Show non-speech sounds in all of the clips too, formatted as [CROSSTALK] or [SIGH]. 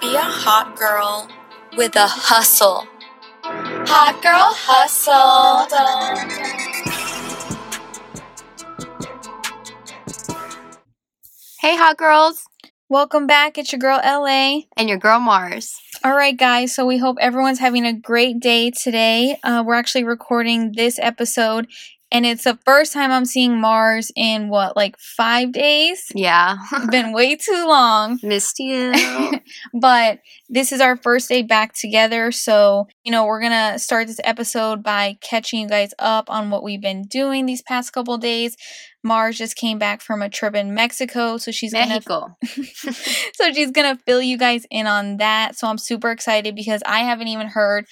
Be a hot girl with a hustle. Hot girl hustle. Hey, hot girls, Welcome back. It's your girl LA. and your girl Mars. All right, guys. So we hope everyone's having a great day today. Uh, we're actually recording this episode, and it's the first time I'm seeing Mars in what, like five days? Yeah, [LAUGHS] Been way too long. missed you. [LAUGHS] but this is our first day back together. So, you know, we're going to start this episode by catching you guys up on what we've been doing these past couple days. Mars just came back from a trip in Mexico, so she's going to Mexico. [LAUGHS] so she's gonna fill you guys in on that. So I'm super excited because I haven't even heard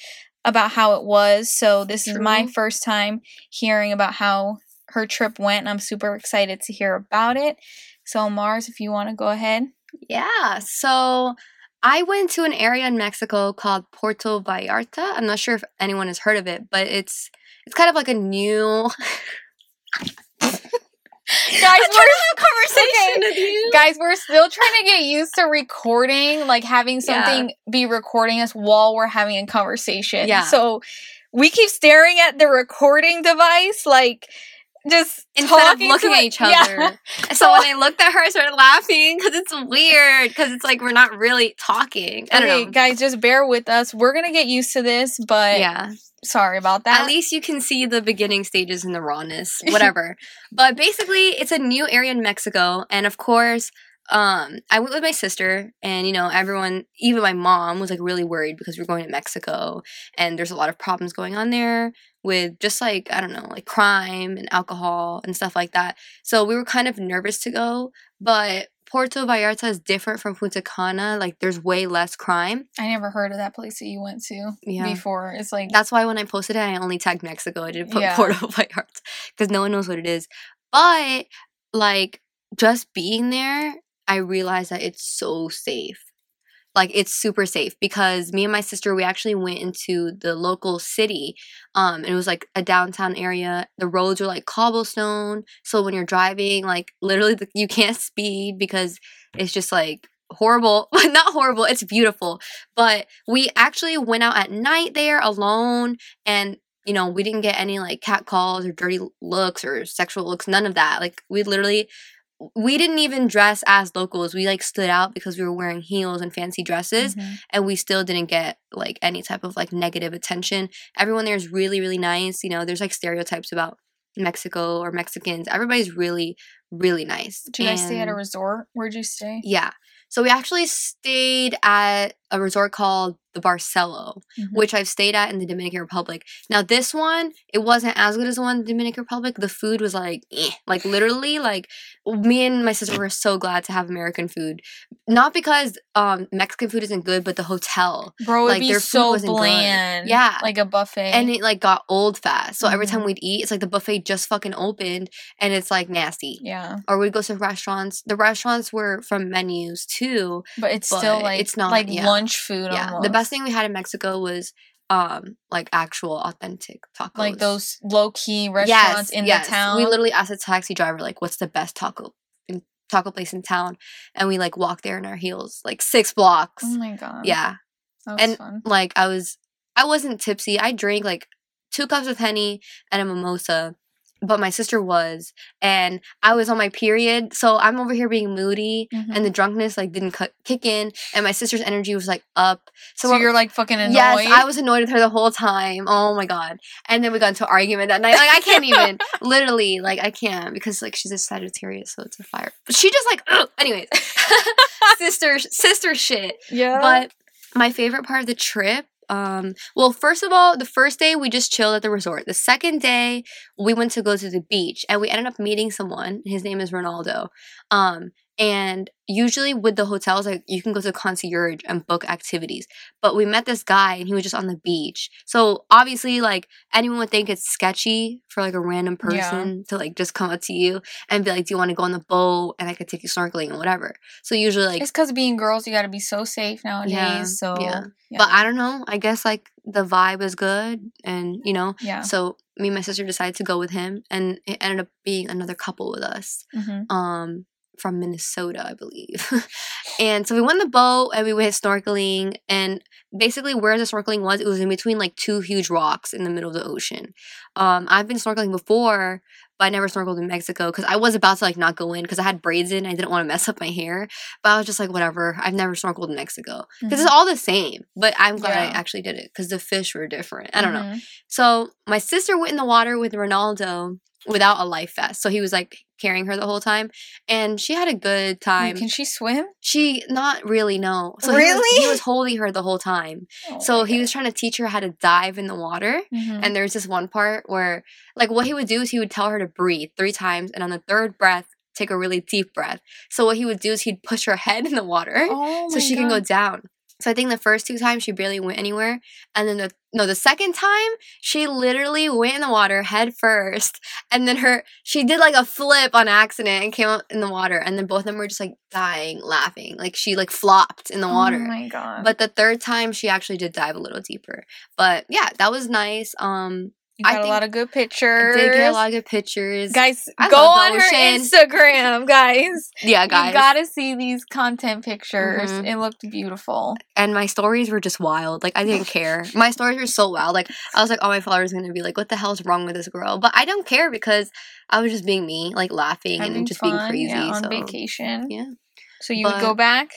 about how it was. So this is my first time hearing about how her trip went, and I'm super excited to hear about it. So Mars, if you want to go ahead. Yeah, so I went to an area in Mexico called Puerto Vallarta. I'm not sure if anyone has heard of it, but it's it's kind of like a new Guys, I'm trying to have a conversation Okay. with you. guys, we're still trying to get used to recording, like having Yeah. something be recording us while we're having a conversation. Yeah. So we keep staring at the recording device, like just Instead of looking at each [LAUGHS] other. Yeah. So when I looked at her, I started laughing because it's weird. Because it's like we're not really talking. I don't Okay, know. guys, just bear with us. We're gonna get used to this, but Yeah. Sorry about that. At least you can see the beginning stages and the rawness, [LAUGHS] whatever. but basically, it's a new area in Mexico, and of course, um, I went with my sister, and you know, everyone, even my mom, was like really worried because we're going to Mexico, and there's a lot of problems going on there with just like I don't know, like crime and alcohol and stuff like that. So we were kind of nervous to go, but. Puerto Vallarta is different from Punta Cana. Like, there's way less crime. I never heard of that place that you went to Yeah. before. It's like That's why when I posted it, I only tagged Mexico. I didn't put Yeah. Puerto [LAUGHS] Vallarta because no one knows what it is. But like just being there, I realized that it's so safe. Like it's super safe because me and my sister we actually went into the local city. Um and it was like a downtown area. The roads were like cobblestone, so when you're driving like literally the, you can't speed because it's just like horrible. [LAUGHS] Not horrible, it's beautiful. But we actually went out at night there alone and you know, we didn't get any like cat calls or dirty looks or sexual looks, none of that. Like we literally we didn't even dress as locals. We like stood out because we were wearing heels and fancy dresses Mhm. and we still didn't get like any type of like negative attention. Everyone there is really really nice. You know, there's like stereotypes about Mexico or Mexicans. Everybody's really really nice. Did you guys stay at a resort? Where'd you stay? Yeah. So we actually stayed at a resort called the Barcelo Mhm. which I've stayed at in the Dominican Republic. Now this one, it wasn't as good as the one in the Dominican Republic. The food was like, eh. like literally, like me and my sister were so glad to have American food, not because um Mexican food isn't good, but the hotel Bro, like, their food so wasn't good. bland. Yeah. Like a buffet. and it like got old fast. So every time we'd eat, it's like the buffet just fucking opened and it's like nasty. yeah. Or we'd go to restaurants. The restaurants were from menus too. But it's still like it's not- like yeah. lunch food Yeah, almost. the best thing we had in Mexico was um like actual authentic tacos. like those low key restaurants in the town. We literally asked a taxi driver like, "What's the best taco in, taco place in town?" And we like walked there in our heels, like six blocks. Oh my god. yeah, That was and fun. like I was, I wasn't tipsy. I drank like two cups of henny and a mimosa. But my sister was, and I was on my period, so I'm over here being moody, Mhm. and the drunkenness like didn't cut, kick in, and my sister's energy was like up. so, we're- you're like fucking annoyed. Yes, I was annoyed with her the whole time. Oh my god! And then we got into an argument that night. Like I can't even, [LAUGHS] literally, like I can't because like she's a Sagittarius, so it's a fire. But she just like, ugh. anyways, [LAUGHS] sister, sister shit. Yeah. But my favorite part of the trip. Um, well, first of all, the first day we just chilled at the resort. The second day we went to go to the beach and we ended up meeting someone. His name is Ronaldo. Um, and usually with the hotels, like you can go to concierge and book activities. But we met this guy and he was just on the beach. So obviously, like anyone would think it's sketchy for like a random Yeah. person to like just come up to you and be like, "Do you want to go on the boat?" And I could take you snorkeling and whatever. So usually, like it's because being girls, you got to be so safe nowadays. Yeah, so yeah. yeah. But I don't know. I guess like the vibe was good, and you know. yeah. So me and my sister decided to go with him, and it ended up being another couple with us. hmm Um, from Minnesota, I believe. [LAUGHS] and so we went on the boat and we went snorkeling. And basically, where the snorkeling was, it was in between like two huge rocks in the middle of the ocean. Um, I've been snorkeling before, but I never snorkeled in Mexico because I was about to like not go in because I had braids in. I didn't want to mess up my hair, but I was just like, whatever. I've never snorkeled in Mexico because Mhm. it's all the same. But I'm glad I actually did it because the fish were different. I don't know. Mhm. So my sister went in the water with Ronaldo without a life vest, so he was like carrying her the whole time, and she had a good time. Can she swim? she not really no. So he was, Really? he was holding her the whole time. Oh so he was trying to teach her how to dive in the water. God. Mhm. And there's this one part where, like, what he would do is he would tell her to breathe three times, and on the third breath, take a really deep breath. So what he would do is he'd push her [LAUGHS] head in the water oh so she can go down. So I think the first two times she barely went anywhere, and then the no the second time she literally went in the water head first, and then her she did like a flip on accident and came out in the water, and then both of them were just like dying laughing, like she like flopped in the water. Oh my god. But the third time she actually did dive a little deeper. But yeah, that was nice. Um, you I got a lot of good I pictures. did get a lot of good pictures. Guys, I go on her. Instagram, [LAUGHS] guys. yeah, guys. You gotta see these content pictures. Mhm. It looked beautiful. and my stories were just wild. Like I didn't care. [LAUGHS] My stories were so wild. Like I was like, all my followers are gonna be like, "What the hell's wrong with this girl?" But I don't care because I was just being me, like laughing Having and just being crazy. yeah, on so vacation. yeah. So you would go back?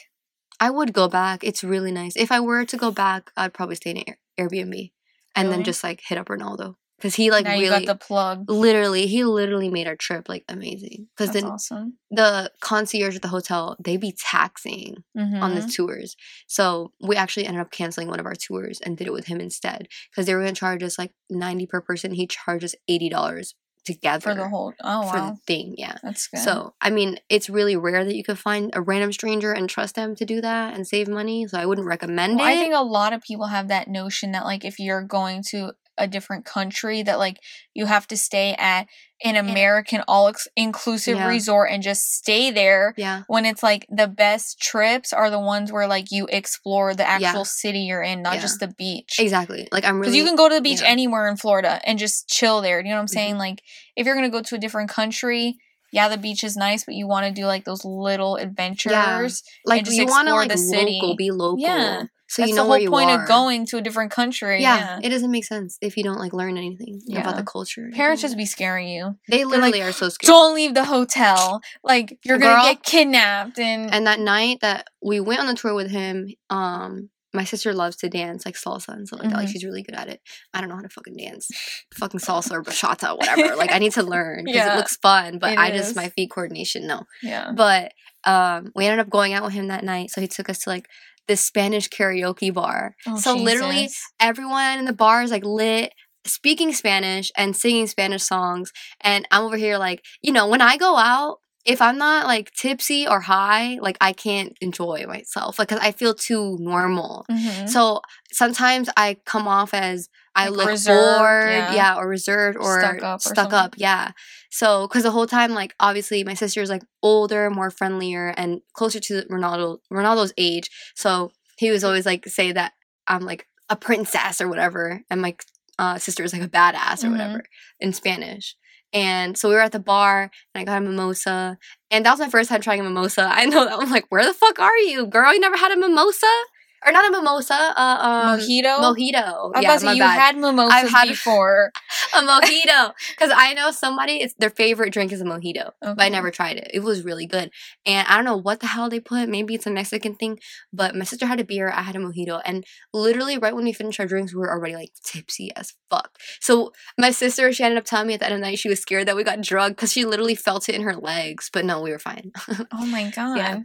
I would go back. It's really nice. If I were to go back, I'd probably stay in an Air- Airbnb and then just like hit up Ronaldo because he like now really got the plug. literally he literally made our trip like amazing because then awesome. the concierge at the hotel they be taxing on Mhm. the tours so we actually ended up canceling one of our tours and did it with him instead because they were going to charge us like 90 per person he charges $80 together for the whole. Oh for wow, the thing yeah that's good. so i mean it's really rare that you could find a random stranger and trust them to do that and save money so i wouldn't recommend Well, it I think a lot of people have that notion that like if you're going to a different country that like you have to stay at an American all inclusive Yeah. resort and just stay there yeah when it's like the best trips are the ones where like you explore the Yeah. actual city you're in, not Yeah. just the beach. exactly like i'm Because you can go to the beach yeah. anywhere in Florida and just chill there. You know what I'm saying? Mm-hmm. Like if you're gonna go to a different country, yeah, the beach is nice, but you want to do like those little adventures. like just you want to like the city. local be local Yeah. So That's you know the where whole you point are. of going to a different country. yeah, Yeah. it doesn't make sense if you don't like learn anything about the culture Parents Yeah. just be scaring you. they like, literally are so scared Don't leave the hotel. Like you're gonna get kidnapped and, and that night that we went on the tour with him um my sister loves to dance like salsa and stuff like that like Mhm. she's really good at it i don't know how to fucking dance fucking salsa or bachata whatever like i need to learn because [LAUGHS] Yeah, it looks fun but it i just my feet coordination no yeah. but um we ended up going out with him that night so he took us to like this spanish karaoke bar. Oh, so literally everyone in the bar is like lit speaking spanish and singing spanish songs. And i'm over here like you know when i go out if i'm not like tipsy or high like i can't enjoy myself like 'cause i feel too normal. Mhm. so sometimes i come off as i Like look reserved, bored yeah. yeah. or reserved or Stuck up or stuck up yeah so because the whole time like obviously my sister is like older more friendlier and closer to ronaldo ronaldo's age so he was always like say that i'm like a princess or whatever and my uh, sister is like a badass or Mhm. whatever in spanish and so we were at the bar and i got a mimosa and that was my first time trying a mimosa [LAUGHS] i know that i'm like where the fuck are you girl you never had a mimosa or not a mimosa uh, um, mojito. mojito I yeah about to say my you bad had mimosas had- before. [LAUGHS] a mojito because I know somebody it's their favorite drink is a mojito, but I never tried it. It was really good, and I don't know what the hell they put. Maybe it's a Mexican thing, but my sister had a beer, I had a mojito, and literally right when we finished our drinks, we were already like tipsy as fuck. So my sister, she ended up telling me at the end of the night she was scared that we got drugged because she literally felt it in her legs, but no, we were fine. [LAUGHS] Oh my god. Yeah.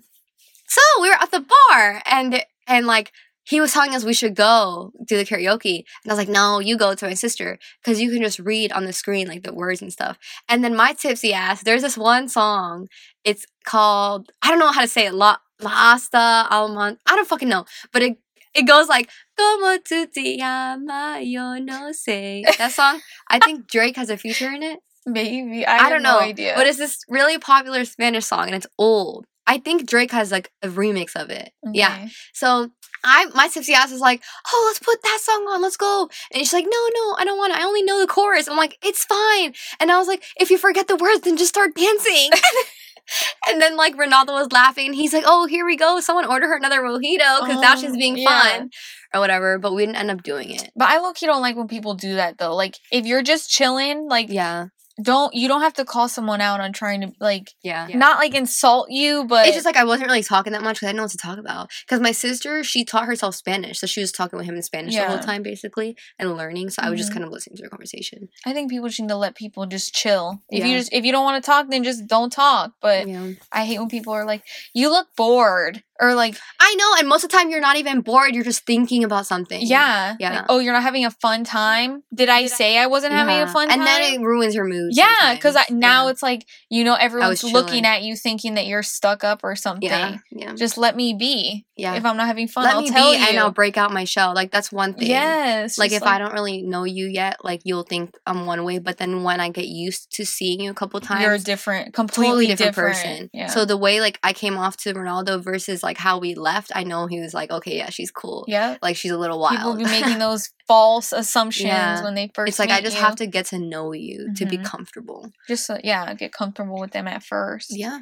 So we were at the bar and and like he was telling us we should go do the karaoke. And I was like, no, you go to my sister. Because you can just read on the screen like the words and stuff. And then my tipsy ass, there's this one song. It's called I don't know how to say it. La La Hasta Almond. I don't fucking know. But it it goes like Como tu te llama, yo no sé. That song, I think Drake has a feature in it. [LAUGHS] Maybe I, I, don't no know, idea. but it's this really popular Spanish song, and it's old. I think Drake has like a remix of it. Yeah. So I, my tipsy ass is like, oh, let's put that song on, let's go. And she's like, no, no, I don't want to. I only know the chorus. I'm like, it's fine. And I was like, if you forget the words, then just start dancing. [LAUGHS] and then like Ronaldo was laughing he's like, "Oh, here we go. Someone order her another mojito because now she's Oh, being yeah. fun or whatever." But we didn't end up doing it. But I low key don't like when people do that though. Like if you're just chilling, like Yeah, don't you don't have to call someone out on trying to like yeah. not like insult you, but It's just like I wasn't really talking that much because I didn't know what to talk about. Because my sister, she taught herself Spanish, so she was talking with him in Spanish the whole time, basically, and learning. So I was just Mhm. kind of listening to their conversation. I think people just need to let people just chill. If you just if you don't want to talk, then just don't talk. But yeah, I hate when people are like, "You look bored," or like, I know. And most of the time, you're not even bored. You're just thinking about something. "Yeah, like, Yeah. oh, you're not having a fun time." Did I say I wasn't having a Yeah. fun time? and then it ruins your mood. yeah, because now Yeah. it's like you know everyone's looking at you, thinking that you're stuck up or something. yeah, yeah, Just let me be. yeah. If I'm not having fun, Let I'll me tell be, you. and I'll break out my shell. Like that's one thing. Yes. Like if I don't really know you yet, like you'll think I'm one way, but then when I get used to seeing you a couple times, you're a different, completely totally different, person. Yeah. So the way like I came off to Ronaldo versus like how we left, I know he was like, okay, yeah, she's cool. yeah. Like she's a little wild. People be making [LAUGHS] those false assumptions Yeah. when they first. it's like I just you. have to get to know you to be Mhm. comfortable. just so, yeah get comfortable with them at first. Yeah,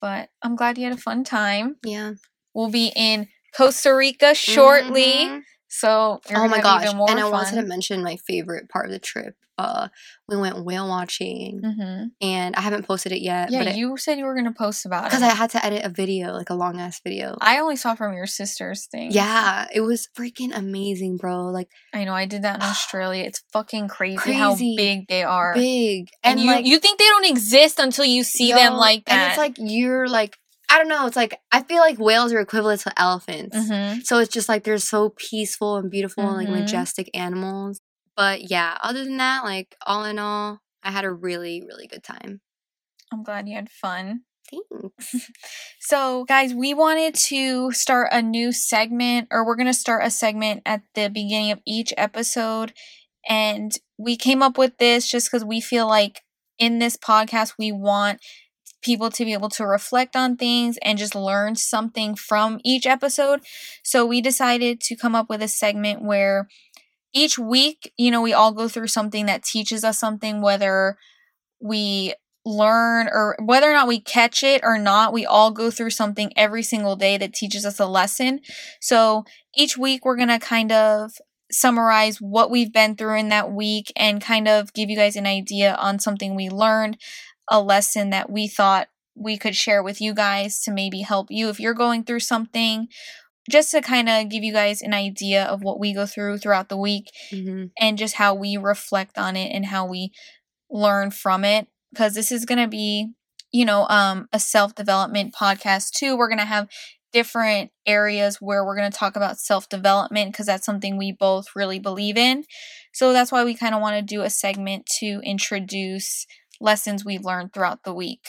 But I'm glad you had a fun time. yeah. We'll be in Costa Rica shortly, Mhm. So Oh my gosh! And I fun. wanted to mention my favorite part of the trip. Uh, we went whale watching, hmm and I haven't posted it yet. Yeah, but you said you were gonna post about it because I had to edit a video, like a long ass video. I only saw from your sister's thing. Yeah, it was freaking amazing, bro. Like I know. I did that in [GASPS] Australia. It's fucking crazy, how big they are. big, and, you like, you think they don't exist until you see them like that. And it's like you're like I don't know. It's like I feel like whales are equivalent to elephants. Mhm. So it's just like they're so peaceful and beautiful and like Mhm. majestic animals. But yeah, other than that, like all in all, I had a really really good time. I'm glad you had fun. Thanks. [LAUGHS] So, guys, we wanted to start a new segment, or we're going to start a segment at the beginning of each episode. And we came up with this just because we feel like in this podcast, we want people to be able to reflect on things and just learn something from each episode. So, we decided to come up with a segment where each week, you know, we all go through something that teaches us something, whether we learn or whether or not we catch it or not, we all go through something every single day that teaches us a lesson. So each week, we're going to kind of summarize what we've been through in that week and kind of give you guys an idea on something we learned, a lesson that we thought we could share with you guys to maybe help you if you're going through something. Just to kind of give you guys an idea of what we go through throughout the week hmm and just how we reflect on it and how we learn from it because this is going to be you know um a self-development podcast too we're going to have different areas where we're going to talk about self-development because that's something we both really believe in so that's why we kind of want to do a segment to introduce lessons we've learned throughout the week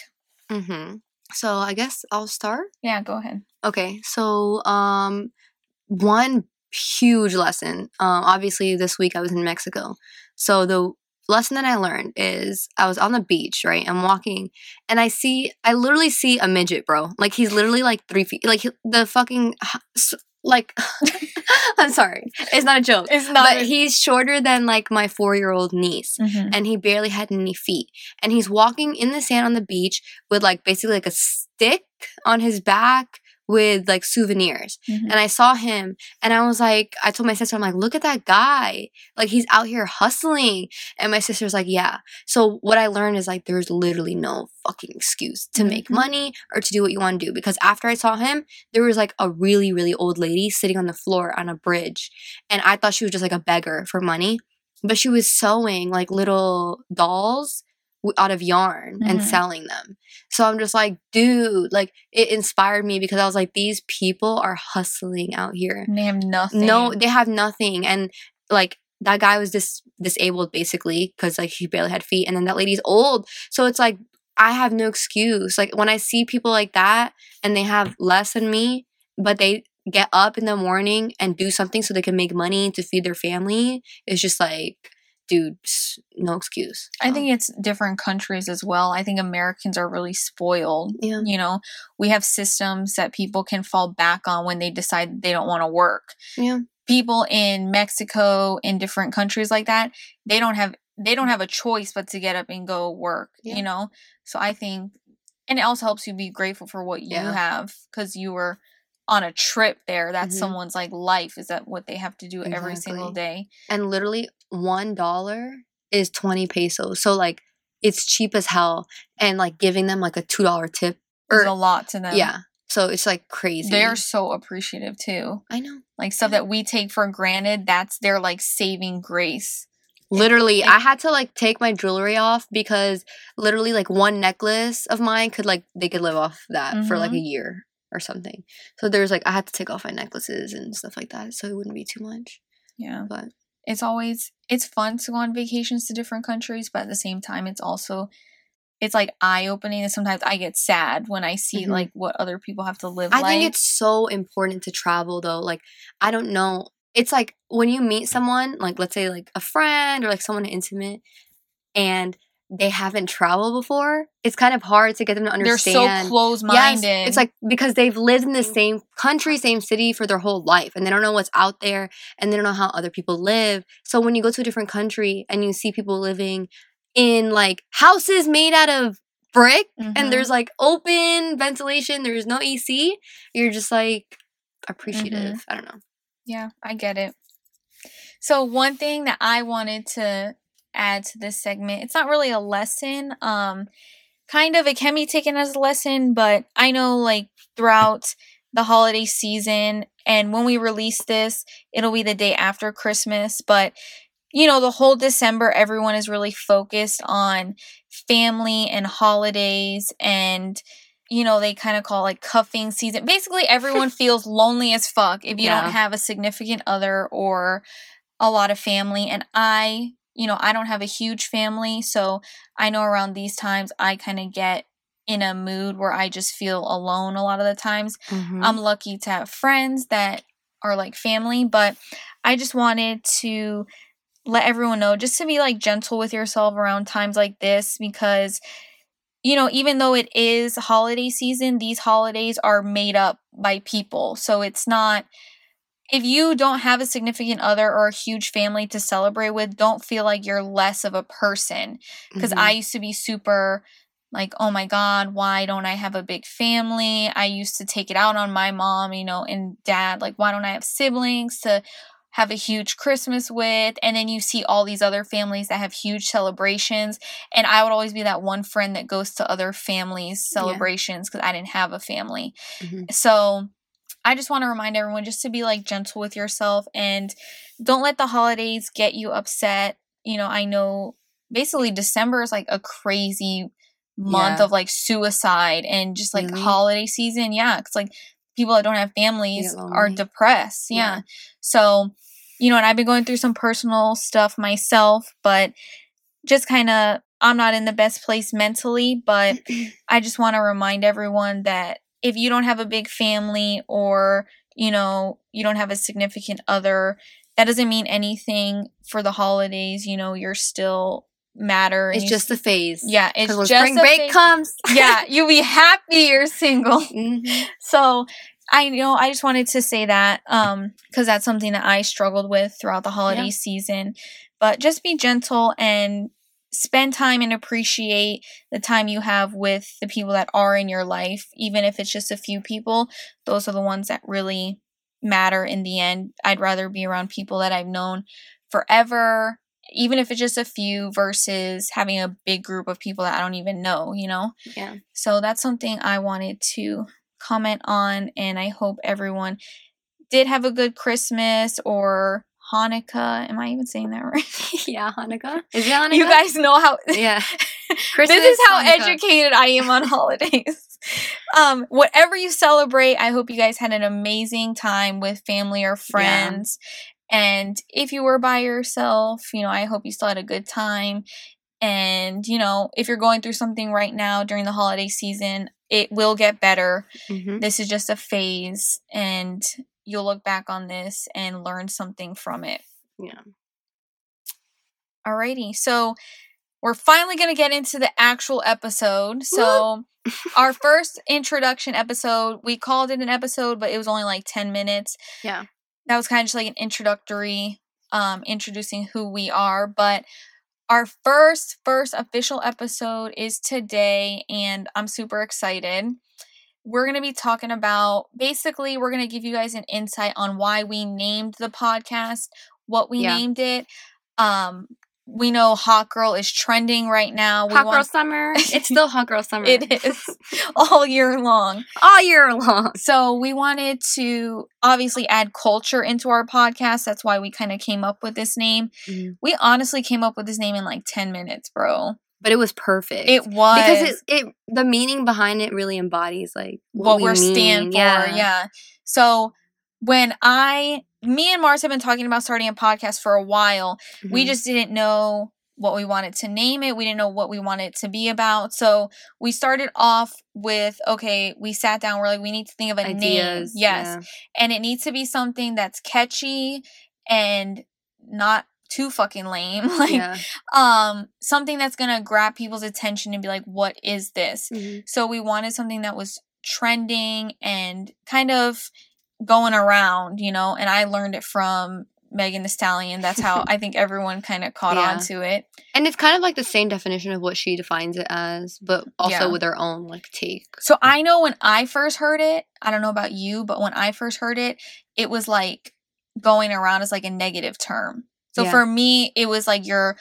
hmm So I guess I'll start. yeah go ahead Okay, so um, one huge lesson. Um, obviously this week I was in Mexico, so the lesson that I learned is I was on the beach, right? I'm walking, and I see, I literally see a midget, bro. Like he's literally like three feet, like the fucking, like. [LAUGHS] [LAUGHS] [LAUGHS] I'm sorry, it's not a joke. it's not. But he's shorter than like my four year old niece Mhm. and he barely had any feet. And he's walking in the sand on the beach with like basically like a stick on his back with like souvenirs. Mhm. And I saw him and I was like, I told my sister, I'm like, look at that guy. Like he's out here hustling. And my sister's like, yeah. So what I learned is like there's literally no fucking excuse to make Mhm. money or to do what you want to do. Because after I saw him, there was like a really, really old lady sitting on the floor on a bridge. And I thought she was just like a beggar for money. But she was sewing like little dolls out of yarn and Mhm. selling them. So I'm just like, dude, like it inspired me because I was like, these people are hustling out here. And they have nothing No, they have nothing. And like that guy was dis- disabled basically because like he barely had feet. And then that lady's old. So it's like, I have no excuse. Like when I see people like that and they have less than me, but they get up in the morning and do something so they can make money to feed their family, it's just like, dude, no excuse. I think it's different countries as well. I think Americans are really spoiled. yeah. You know, we have systems that people can fall back on when they decide they don't want to work. Yeah. People in Mexico, in different countries like that, they don't have they don't have a choice but to get up and go work, Yeah. you know? So I think and it also helps you be grateful for what you Yeah. have because you were on a trip there. That's Mhm. someone's like life. Is that what they have to do every single day? and literally one dollar is 20 pesos so like it's cheap as hell and like giving them like a two dollar tip Is a lot to them. yeah so it's like crazy They're so appreciative too. i know Like stuff that we take for granted, that's their like saving grace. literally i had to like take my jewelry off because literally like one necklace of mine could like they could live off that for like a year or something so there's like i had to take off my necklaces and stuff like that so it wouldn't be too much Yeah. but It's always it's fun to go on vacations to different countries, but at the same time it's also it's like eye opening and sometimes I get sad when I see Mhm. like what other people have to live I like. think it's so important to travel though. Like I don't know. It's like when you meet someone, like let's say like a friend or like someone intimate and they haven't traveled before, it's kind of hard to get them to understand. they're so close Yes, minded. it's like because they've lived in the same country, same city for their whole life and they don't know what's out there and they don't know how other people live. So when you go to a different country and you see people living in like houses made out of brick Mhm. and there's like open ventilation, there's no AC, you're just like appreciative. I don't know. Yeah, I get it. So one thing that I wanted to add to this segment, it's not really a lesson. Um kind of it can be taken as a lesson, but I know like throughout the holiday season and when we release this, it'll be the day after Christmas, but you know, the whole December everyone is really focused on family and holidays and you know, they kind of call it like cuffing season. Basically, everyone [LAUGHS] feels lonely as fuck if you Yeah. don't have a significant other or a lot of family. And I, you know, I don't have a huge family. So I know around these times I kind of get in a mood where I just feel alone a lot of the times. Mm-hmm. I'm lucky to have friends that are like family, but I just wanted to let everyone know just to be like gentle with yourself around times like this because you know, even though it is holiday season, these holidays are made up by people. So it's not if you don't have a significant other or a huge family to celebrate with, don't feel like you're less of a person because Mm-hmm. I used to be super like, oh my God, why don't I have a big family? I used to take it out on my mom, you know, and dad. Like, why don't I have siblings to have a huge Christmas with? And then you see all these other families that have huge celebrations. And I would always be that one friend that goes to other families' celebrations because I didn't have a family. Mhm. So, I just want to remind everyone just to be like gentle with yourself and don't let the holidays get you upset. You know, I know basically December is like a crazy month Yeah. of like suicide and just like Really? holiday season. Yeah, cuz like people that don't have families are depressed. Yeah. Yeah. So, you know, and I've been going through some personal stuff myself, but just kind of I'm not in the best place mentally, but [CLEARS THROAT] I just want to remind everyone that if you don't have a big family or, you know, you don't have a significant other, that doesn't mean anything for the holidays. You know, you're still matter. It's you just a phase. yeah, it's when just spring a break phase. comes. yeah, [LAUGHS] you'll be happy you're single. Mhm. [LAUGHS] So I know I just wanted to say that um because that's something that I struggled with throughout the holiday Yeah. season. But just be gentle and spend time and appreciate the time you have with the people that are in your life, even if it's just a few people. Those are the ones that really matter in the end. I'd rather be around people that I've known forever, even if it's just a few, versus having a big group of people that I don't even know, you know? Yeah. So that's something I wanted to comment on, and I hope everyone did have a good Christmas or Hanukkah. Am I even saying that [LAUGHS] right? yeah, Hanukkah. Is it Hanukkah? You guys know how. [LAUGHS] Yeah. Christmas, this is how Hanukkah. educated I am on [LAUGHS] holidays. Um, whatever you celebrate, I hope you guys had an amazing time with family or friends. And if you were by yourself, you know, I hope you still had a good time. And, you know, if you're going through something right now during the holiday season, it will get better. Mhm. This is just a phase, and you'll look back on this and learn something from it. Yeah. Alrighty, so we're finally going to get into the actual episode. So, our first introduction episode, we called it an episode, but it was only like 10 minutes. Yeah. That was kind of just like an introductory, um, introducing who we are. But our first first official episode is today and i'm super excited we're going to be talking about basically we're going to give you guys an insight on why we named the podcast what we Yeah. named it um we know hot girl is trending right now we Hot girl summer. [LAUGHS] It's still hot girl summer. it is all year long all year long. so we wanted to obviously add culture into our podcast that's why we kind of came up with this name Mhm. we honestly came up with this name in like 10 minutes bro But it was perfect. it was because it, it the meaning behind it really embodies like what, we we're stand for. Yeah. So when I, me and Mars have been talking about starting a podcast for a while, we Mhm. just didn't know what we wanted to name it. We didn't know what we wanted it to be about. So we started off with okay, we sat down, we're like, we need to think of a name. ideas. Yes. And it needs to be something that's catchy and not too fucking lame. [LAUGHS] like Yeah. um something that's gonna grab people's attention and be like, what is this? Mhm. So we wanted something that was trending and kind of going around, you know, and I learned it from Megan Thee Stallion. That's how [LAUGHS] I think everyone kind of caught Yeah. on to it. And it's kind of like the same definition of what she defines it as, but also Yeah. with her own like take. So I know when I first heard it, I don't know about you, but when I first heard it, it was like going around as like a negative term. So Yeah. for me, it was like you're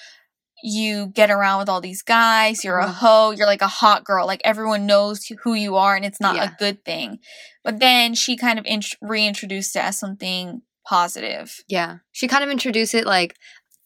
you get around with all these guys, you're a Mhm. hoe, you're like a hot girl, like everyone knows who you are and it's not Yeah. a good thing. But then she kind of int- reintroduced it as something positive. Yeah. She kind of introduced it like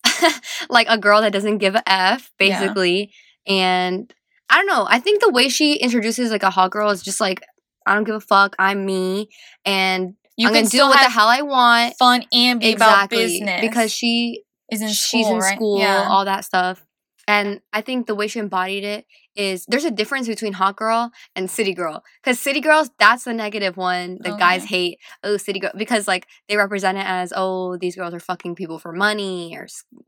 [LAUGHS] like a girl that doesn't give a F, Yeah. basically. And I don't know. I think the way she introduces like a hot girl is just like, I don't give a fuck. I'm me. And You I'm can do what the hell I want. fun and be about business Because she is in she's school, in right? school, Yeah. all that stuff. And I think the way she embodied it is there's a difference between hot girl and city girl. Because city girls, that's the negative one that guys Okay. hate. Oh, city girl, because like they represent it as oh these girls are fucking people for money or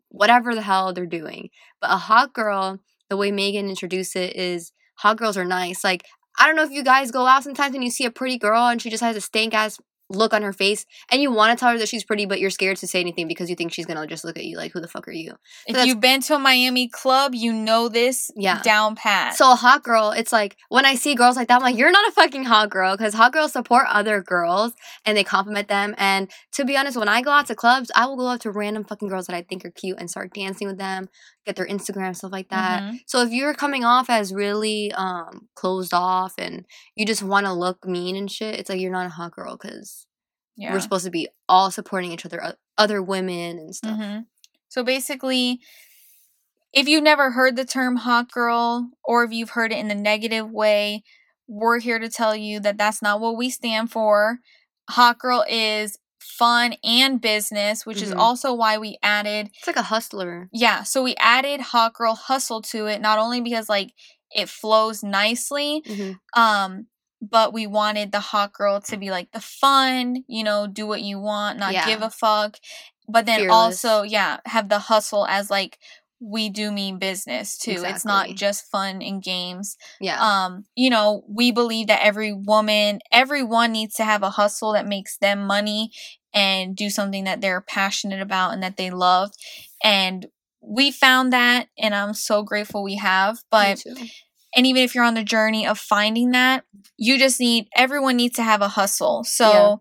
whatever the hell they're doing. But a hot girl, the way Megan introduced it is hot girls are nice. Like I don't know if you guys go out sometimes and you see a pretty girl and she just has a stank ass look on her face and you want to tell her that she's pretty but you're scared to say anything because you think she's gonna just look at you like who the fuck are you If you've been to a Miami club, you know this Yeah. down pat. so a hot girl it's like when i see girls like that i'm like you're not a fucking hot girl because hot girls support other girls and they compliment them and to be honest when i go out to clubs i will go up to random fucking girls that i think are cute and start dancing with them get their instagram stuff like that Mhm. so if you're coming off as really um closed off and you just want to look mean and shit it's like you're not a hot girl because yeah. we're supposed to be all supporting each other other women and stuff hmm So basically, if you've never heard the term hot girl or if you've heard it in a negative way, we're here to tell you that that's not what we stand for. Hot girl is fun and business, which is Mhm. also why we added it's like a hustler yeah, so we added hot girl hustle to it not only because like it flows nicely, Mhm. um but we wanted the hot girl to be like the fun you know do what you want not Yeah. give a fuck but then Fearless. also yeah have the hustle as like we do mean business too. It's not just fun and games. Yeah. Um you know we believe that every woman everyone needs to have a hustle that makes them money and do something that they're passionate about and that they love. And we found that and i'm so grateful we have but and even if you're on the journey of finding that you just need everyone needs to have a hustle. So Yeah.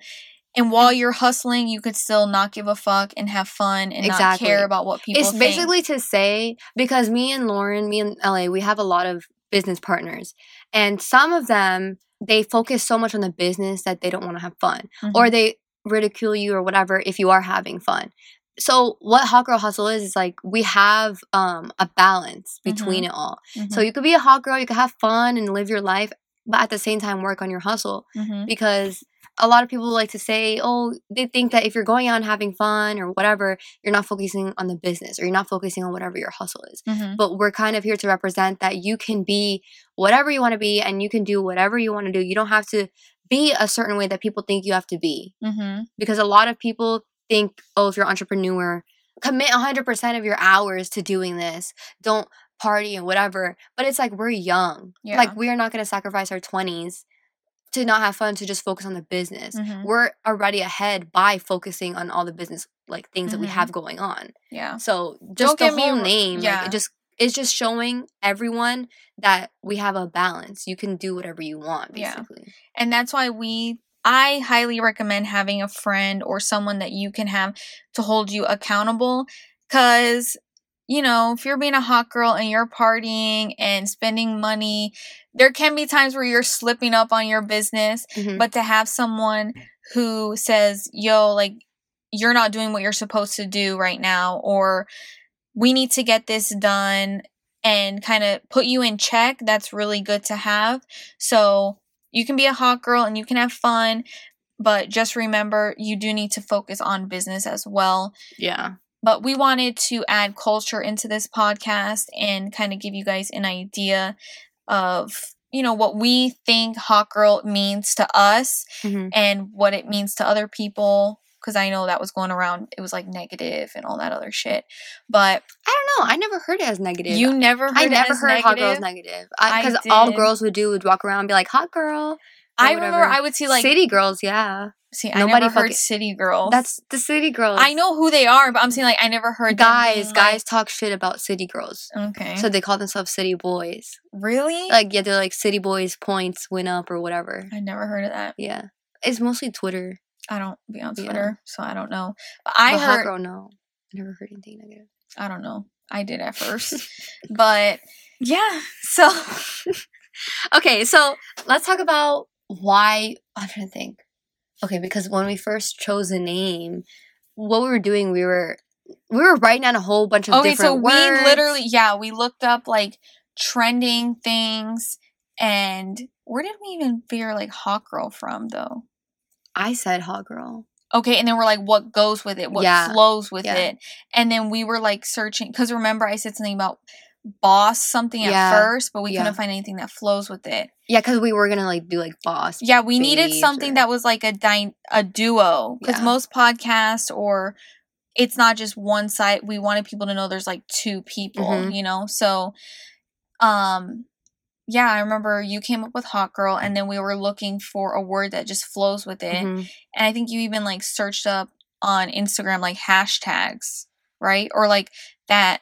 And while you're hustling you could still not give a fuck and have fun and not care about what people it's think. basically to say because me and Lauren, me and LA, we have a lot of business partners, and some of them they focus so much on the business that they don't want to have fun, or Mhm. they ridicule you or whatever if you are having fun. So what hot girl hustle is is like we have um a balance between it all. Mhm. So you could be a hot girl, you could have fun and live your life, but at the same time work on your hustle Mhm. because a lot of people like to say, oh, they think that if you're going out and having fun or whatever, you're not focusing on the business or you're not focusing on whatever your hustle is. Mhm. But we're kind of here to represent that you can be whatever you want to be and you can do whatever you want to do. You don't have to be a certain way that people think you have to be Mhm. because a lot of people think, oh, if you're an entrepreneur, commit 100% of your hours to doing this. Don't party and whatever. But it's like we're young. Yeah. Like we are not going to sacrifice our 20s to not have fun to just focus on the business. Mhm. We're already ahead by focusing on all the business like things that we Mhm. have going on. Yeah. So just get the me whole wr- name, like yeah. it just it's just showing everyone that we have a balance. You can do whatever you want, Yeah. basically. And that's why we I highly recommend having a friend or someone that you can have to hold you accountable cuz you know, if you're being a hot girl and you're partying and spending money, there can be times where you're slipping up on your business, Mhm. but to have someone who says, "Yo, like you're not doing what you're supposed to do right now," or "We need to get this done," and kind of put you in check, that's really good to have. So you can be a hot girl and you can have fun, but just remember you do need to focus on business as well. yeah. But we wanted to add culture into this podcast and kind of give you guys an idea of, you know, what we think hot girl means to us Mhm. and what it means to other people. Because I know that was going around, it was like negative and all that other shit. But I don't know. I never heard it as negative. you never heard I never heard hot girls negative? negative. Because all girls would do would walk around and be like, hot girl. I remember. I would see like city girls, yeah. see I nobody never heard fucking- city girls. That's the city girls. I know who they are, but I'm saying like I never heard them guys. like- guys talk shit about city girls. Okay. So they call themselves city boys. really? Like yeah, they're like city boys points went up or whatever. I never heard of that. Yeah. It's mostly Twitter. I don't be on Yeah. Twitter, so I don't know. But I but heard girl no. I never heard anything negative. I don't know. I did at first. [LAUGHS] but yeah, so [LAUGHS] Okay, so let's talk about why [LAUGHS] I'm trying to think. Okay, because when we first chose a name, what we were doing, we were we were writing down a whole bunch of okay, different so words. we literally yeah, we looked up like trending things and where did we even figure like hot girl from though? I said hot girl. Okay, and then we're like, what goes with it? What Yeah, flows with yeah. it? And then we were like searching because remember I said something about boss something at first, but we yeah. couldn't find anything that flows with it. Yeah, because we were gonna like do like boss. Yeah, we needed something or- that was like a dy- a duo because Yeah. most podcasts or it's not just one side. We wanted people to know there's like two people, Mhm. you know. So, um, yeah, I remember you came up with hot girl, and then we were looking for a word that just flows with it. Mhm. And I think you even like searched up on Instagram like hashtags, right? Or like that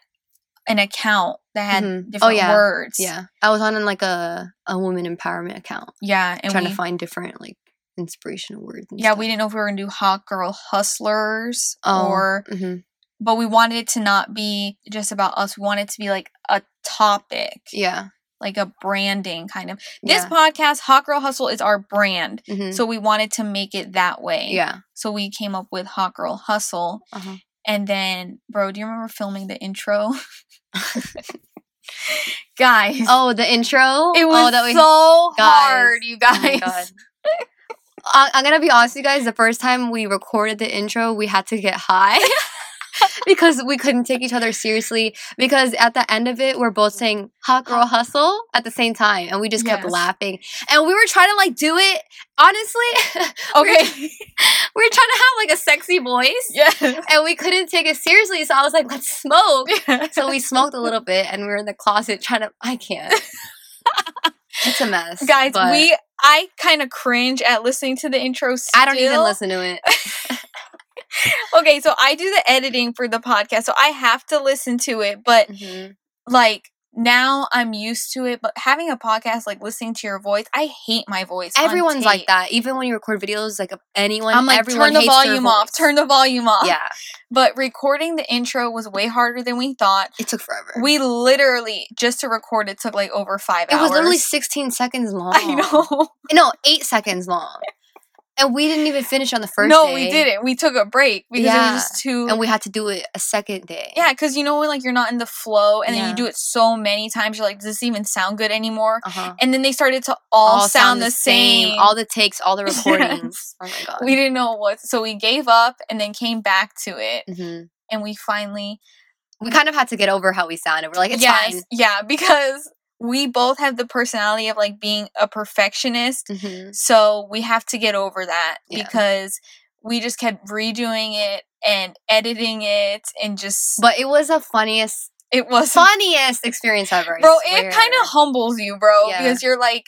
an account that had Mhm. Oh, different yeah. words. Yeah, I was on like a a woman empowerment account, yeah, and trying we, to find different like inspirational words. Yeah, stuff. we didn't know if we were gonna do hot girl hustlers Oh, or mhm. but we wanted it to not be just about us. We wanted it to be like a topic, yeah, like a branding kind of. This yeah. podcast, Hot Girl Hustle, is our brand. mhm. So we wanted to make it that way. yeah. So we came up with Hot Girl Hustle. Uh-huh. And then, bro, do you remember filming the intro? [LAUGHS] guys, Oh, the intro. it oh, was that we- so guys. hard, you Oh my guys. God. I- I'm gonna be honest, with you guys. The first time we recorded the intro, we had to get high [LAUGHS] [LAUGHS] because we couldn't take each other seriously. Because at the end of it, we're both saying "hot girl hustle" at the same time, and we just kept Yes. laughing. And we were trying to like do it honestly. [LAUGHS] Okay. [LAUGHS] we were trying to have like a sexy voice, yeah. and we couldn't take it seriously. So I was like, "Let's smoke." so we smoked a little bit, and we were in the closet trying to. I can't. it's a mess, Guys, but- we I kind of cringe at listening to the intro. I don't even listen to it. [LAUGHS] Okay, so I do the editing for the podcast, so I have to listen to it. But Mhm. like now, I'm used to it. But having a podcast, like listening to your voice, I hate my voice. Everyone's like that. Even when you record videos, like of anyone, I'm like, turn the volume off. Turn the volume off. Yeah, But recording the intro was way harder than we thought. it took forever. We literally just to record it took like over five it hours. It was literally 16 seconds [LAUGHS] long. I know. No, eight seconds long. And we didn't even finish on the first no, day. we didn't. We took a break because it was just too. And we had to do it a second day. yeah, because you know when like you're not in the flow, and then you do it so many times, you're like, does this even sound good anymore? Uh-huh. And then they started to all, sound, the same. All the takes, all the [LAUGHS] recordings. Yes. Oh my god. we didn't know what, so we gave up and then came back to it, hmm and we finally We kind of had to get over how we sounded. We're like, it's yes, fine. yeah, because we both have the personality of like being a perfectionist, hmm so we have to get over that Yeah. because we just kept redoing it and editing it and just But it was the funniest, it was funniest experience ever. Bro it kind of humbles you bro Yeah. because you're like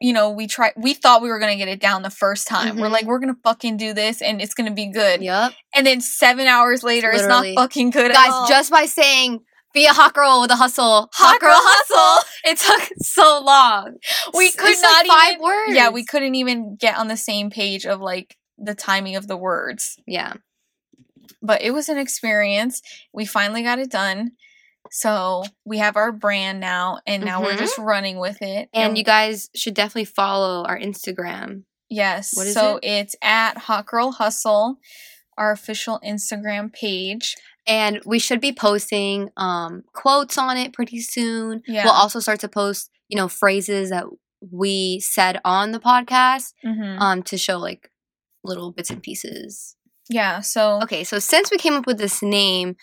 you know, we try we thought we were gonna get it down the first time. We're Mhm. like, we're gonna fucking do this and it's gonna be good. Yep. And then seven hours later, Literally. it's not fucking good at Guys, just by saying be a hot girl with a hustle. Hot girl hustle. It took [LAUGHS] so long. we It's- could it's like not five even, words. Yeah, we couldn't even get on the same page of like the timing of the words. Yeah. But it was an experience. We finally got it done. So we have our brand now, and now we're Mhm. just running with it. And you guys should definitely follow our Instagram. yes, what is so it? it's at Hot Girl Hustle, our official Instagram page. And we should be posting um quotes on it pretty soon. Yeah. We'll also start to post, you know, phrases that we said on the podcast hmm um to show like little bits and pieces. yeah, so Okay, so since we came up with this name,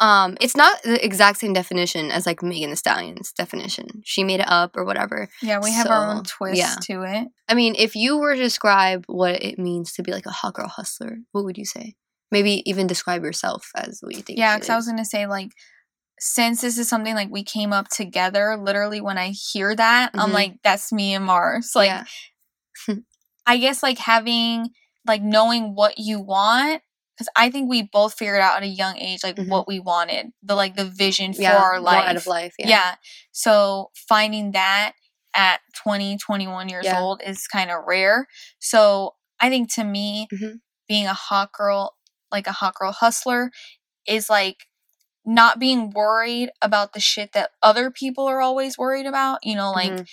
um, it's not the exact same definition as like Megan Thee Stallion's definition. She made it up or whatever. yeah, we have our own twist yeah. to it. I mean, if you were to describe what it means to be like a hot girl hustler, what would you say? Maybe even describe yourself as what you think. Yeah, because I was gonna say like, since this is something like we came up together, literally when I hear that, I'm Mhm. like, that's me and Mars. Like, Yeah. [LAUGHS] I guess like having like knowing what you want. Because I think we both figured out at a young age like Mhm. what we wanted, the like the vision for yeah, our life. out of life. Yeah. Yeah. So finding that at 20, 21 years Yeah. old is kind of rare. So I think to me, Mhm. being a hot girl, like a hot girl hustler, is like not being worried about the shit that other people are always worried about. You know, like Mhm.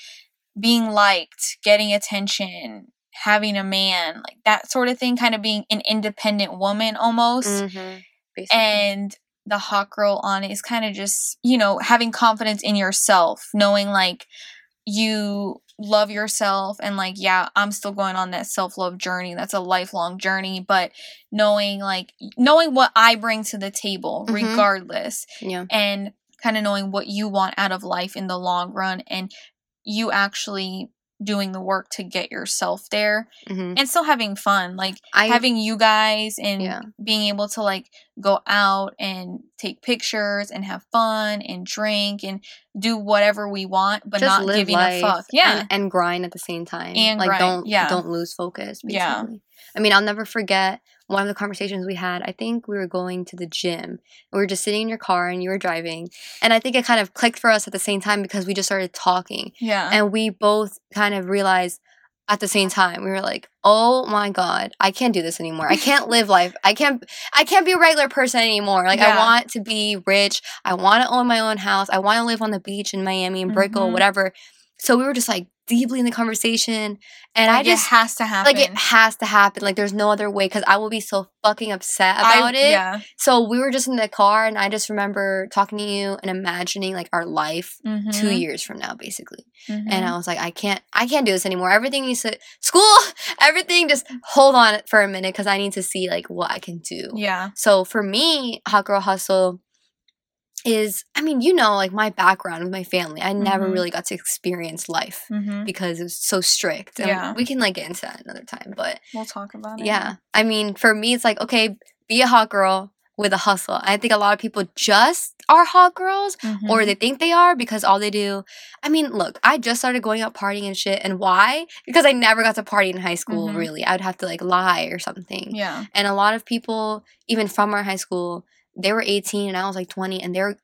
being liked, getting attention, having a man, like that sort of thing, kind of being an independent woman almost Mhm. And the hot girl on it is kind of just you know having confidence in yourself knowing like you love yourself and like yeah i'm still going on that self-love journey that's a lifelong journey but knowing like knowing what i bring to the table Mhm. regardless yeah. and kind of knowing what you want out of life in the long run and you actually doing the work to get yourself there hmm and still having fun like I having you guys and Yeah. being able to like go out and take pictures and have fun and drink and do whatever we want but just not giving a fuck yeah and, and grind at the same time And like grind, don't yeah. don't lose focus basically. Yeah. i mean i'll never forget one of the conversations we had i think we were going to the gym. We were just sitting in your car and you were driving. And i think it kind of clicked for us at the same time because we just started talking. Yeah. And we both kind of realized at the same time we were like oh my god i can't do this anymore. I can't live life. I can't i can't be a regular person anymore. Like i want to be rich. I want to own my own house. I want to live on the beach in miami and brickell Mhm. whatever so we were just like deeply in the conversation and i just it has to happen like it has to happen like there's no other way because i will be so fucking upset I- about it yeah so we were just in the car and i just remember talking to you and imagining like our life two Mhm, years from now basically mhm. and I was like, I can't, I can't do this anymore. Everything needs to school, [LAUGHS] everything. Just hold on for a minute because I need to see like what I can do. yeah So for me, hot girl hustle is, I mean, you know, like my background with my family. I never Mhm. really got to experience life hmm because it was so strict. And Yeah. we can like get into that another time, but we'll talk about it yeah, I mean, for me, it's like okay, be a hot girl with a hustle. I think a lot of people just are hot girls Mhm. or they think they are because all they do. I mean, look, I just started going out partying and shit. And why? Because I never got to party in high school, Mhm. really. I'd have to like lie or something. yeah And a lot of people, even from our high school, they were 18 and I was like 20 and they're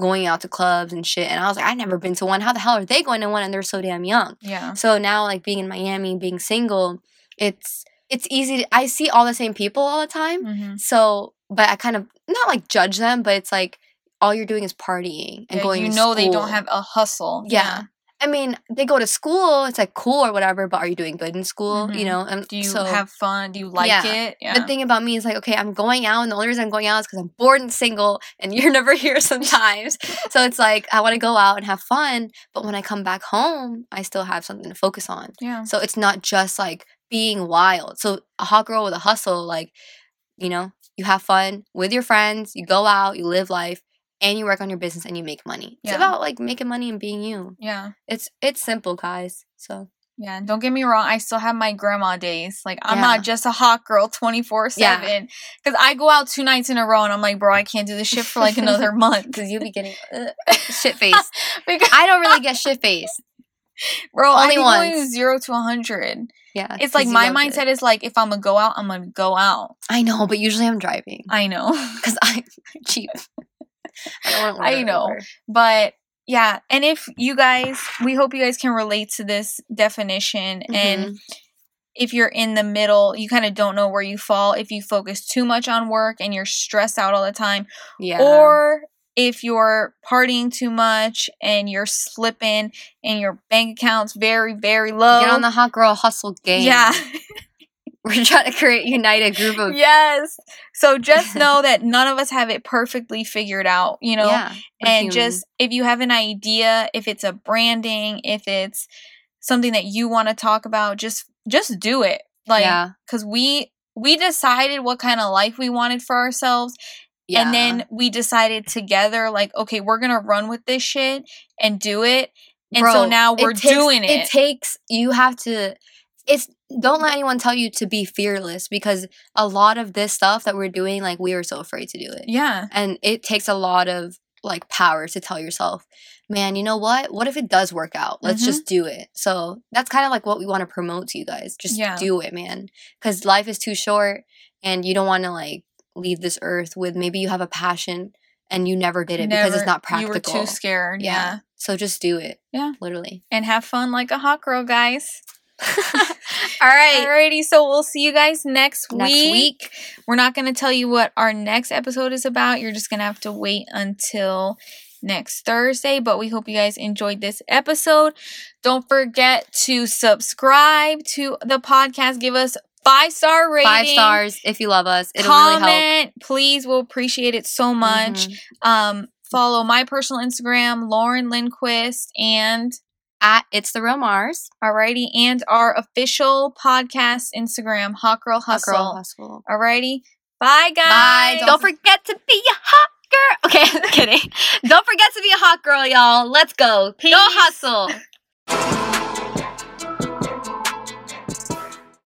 going out to clubs and shit. And I was like, I've never been to one. How the hell are they going to one and they're so damn young? yeah So now, like being in Miami, being single, it's it's easy. To, I see all the same people all the time. hmm So, but I kind of not like judge them, but it's like all you're doing is partying and yeah, going. you know they don't have a hustle Yeah. I mean, they go to school. It's like cool or whatever, but are you doing good in school? Mhm. You know, and do you so have fun do you like Yeah. it yeah the thing about me is like, okay, I'm going out, and the only reason I'm going out is because I'm bored and single, and you're [LAUGHS] never here sometimes. so it's like I want to go out and have fun, but when I come back home, I still have something to focus on. yeah So it's not just like being wild. So a hot girl with a hustle, like, you know, you have fun with your friends, you go out, you live life, and you work on your business and you make money. It's Yeah. about like making money and being you. yeah It's it's simple, guys. So Yeah, don't get me wrong. I still have my grandma days. Like I'm Yeah. not just a hot girl twenty four seven. Because I go out two nights in a row and I'm like, bro, I can't do this shit for like another [LAUGHS] month. because you'll be getting uh, [LAUGHS] shit faced. because I don't really get shit faced. [LAUGHS] Bro, Only once. zero to a hundred. Yeah. It's like my mindset is like if I'm gonna go out, I'm gonna go out. I know, but usually I'm driving I know. because I'm cheap. I don't want to. I know. But yeah, and if you guys, we hope you guys can relate to this definition. Mm-hmm. And if you're in the middle, you kind of don't know where you fall. If you focus too much on work and you're stressed out all the time, yeah. or if you're partying too much and you're slipping and your bank account's very, very low. get on the hot girl hustle game. yeah. [LAUGHS] [LAUGHS] We're trying to create unite a group of yes. So just [LAUGHS] know that none of us have it perfectly figured out, you know? yeah, and human. just if you have an idea if it's a branding if it's something that you want to talk about just just do it like yeah, because we we decided what kind of life we wanted for ourselves yeah. and then we decided together like okay we're gonna run with this shit and do it and so now we're takes- doing it, It takes you have to. It's don't let anyone tell you to be fearless because a lot of this stuff that we're doing, like we were so afraid to do it, yeah and it takes a lot of like power to tell yourself, man, you know what? What if it does work out? Let's Mhm. just do it. So that's kind of like what we want to promote to you guys. Just Yeah. do it, man, because life is too short, and you don't want to like leave this earth with maybe you have a passion and you never did it because it's not practical. you were too scared yeah. So just do it. Yeah. Literally. and have fun like a hot girl guys [LAUGHS] All right. Alrighty, so we'll see you guys next week. Next week. We're not going to tell you what our next episode is about. You're just going to have to wait until next Thursday. But we hope you guys enjoyed this episode. Don't forget to subscribe to the podcast. Give us five star rating. Five stars if you love us. It'll really help. Please. We'll appreciate it so much. Mhm. Um, follow my personal Instagram, Lauren Lindquist, and At It's the Real Mars. alrighty, and our official podcast Instagram, Hot Girl Hot Hustle. Girl Hustle. Alrighty. Bye, guys. Bye. Don't forget to be a hot girl. [LAUGHS] Okay, [LAUGHS] kidding. Don't forget to be a hot girl, y'all. Let's go. Peace. Go hustle.